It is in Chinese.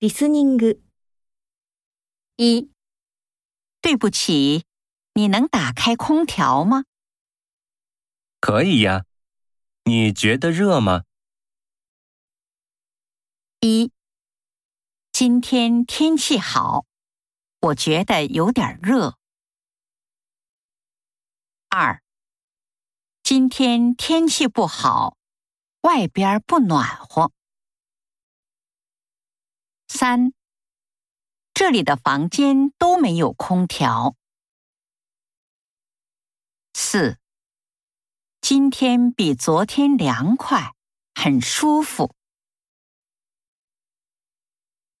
リスニング。一，对不起，你能打开空调吗？可以呀。你觉得热吗？一，今天天气好，我觉得有点热。二，今天天气不好，外边不暖和。 三，这里的房间都没有空调。四，今天比昨天凉快，很舒服。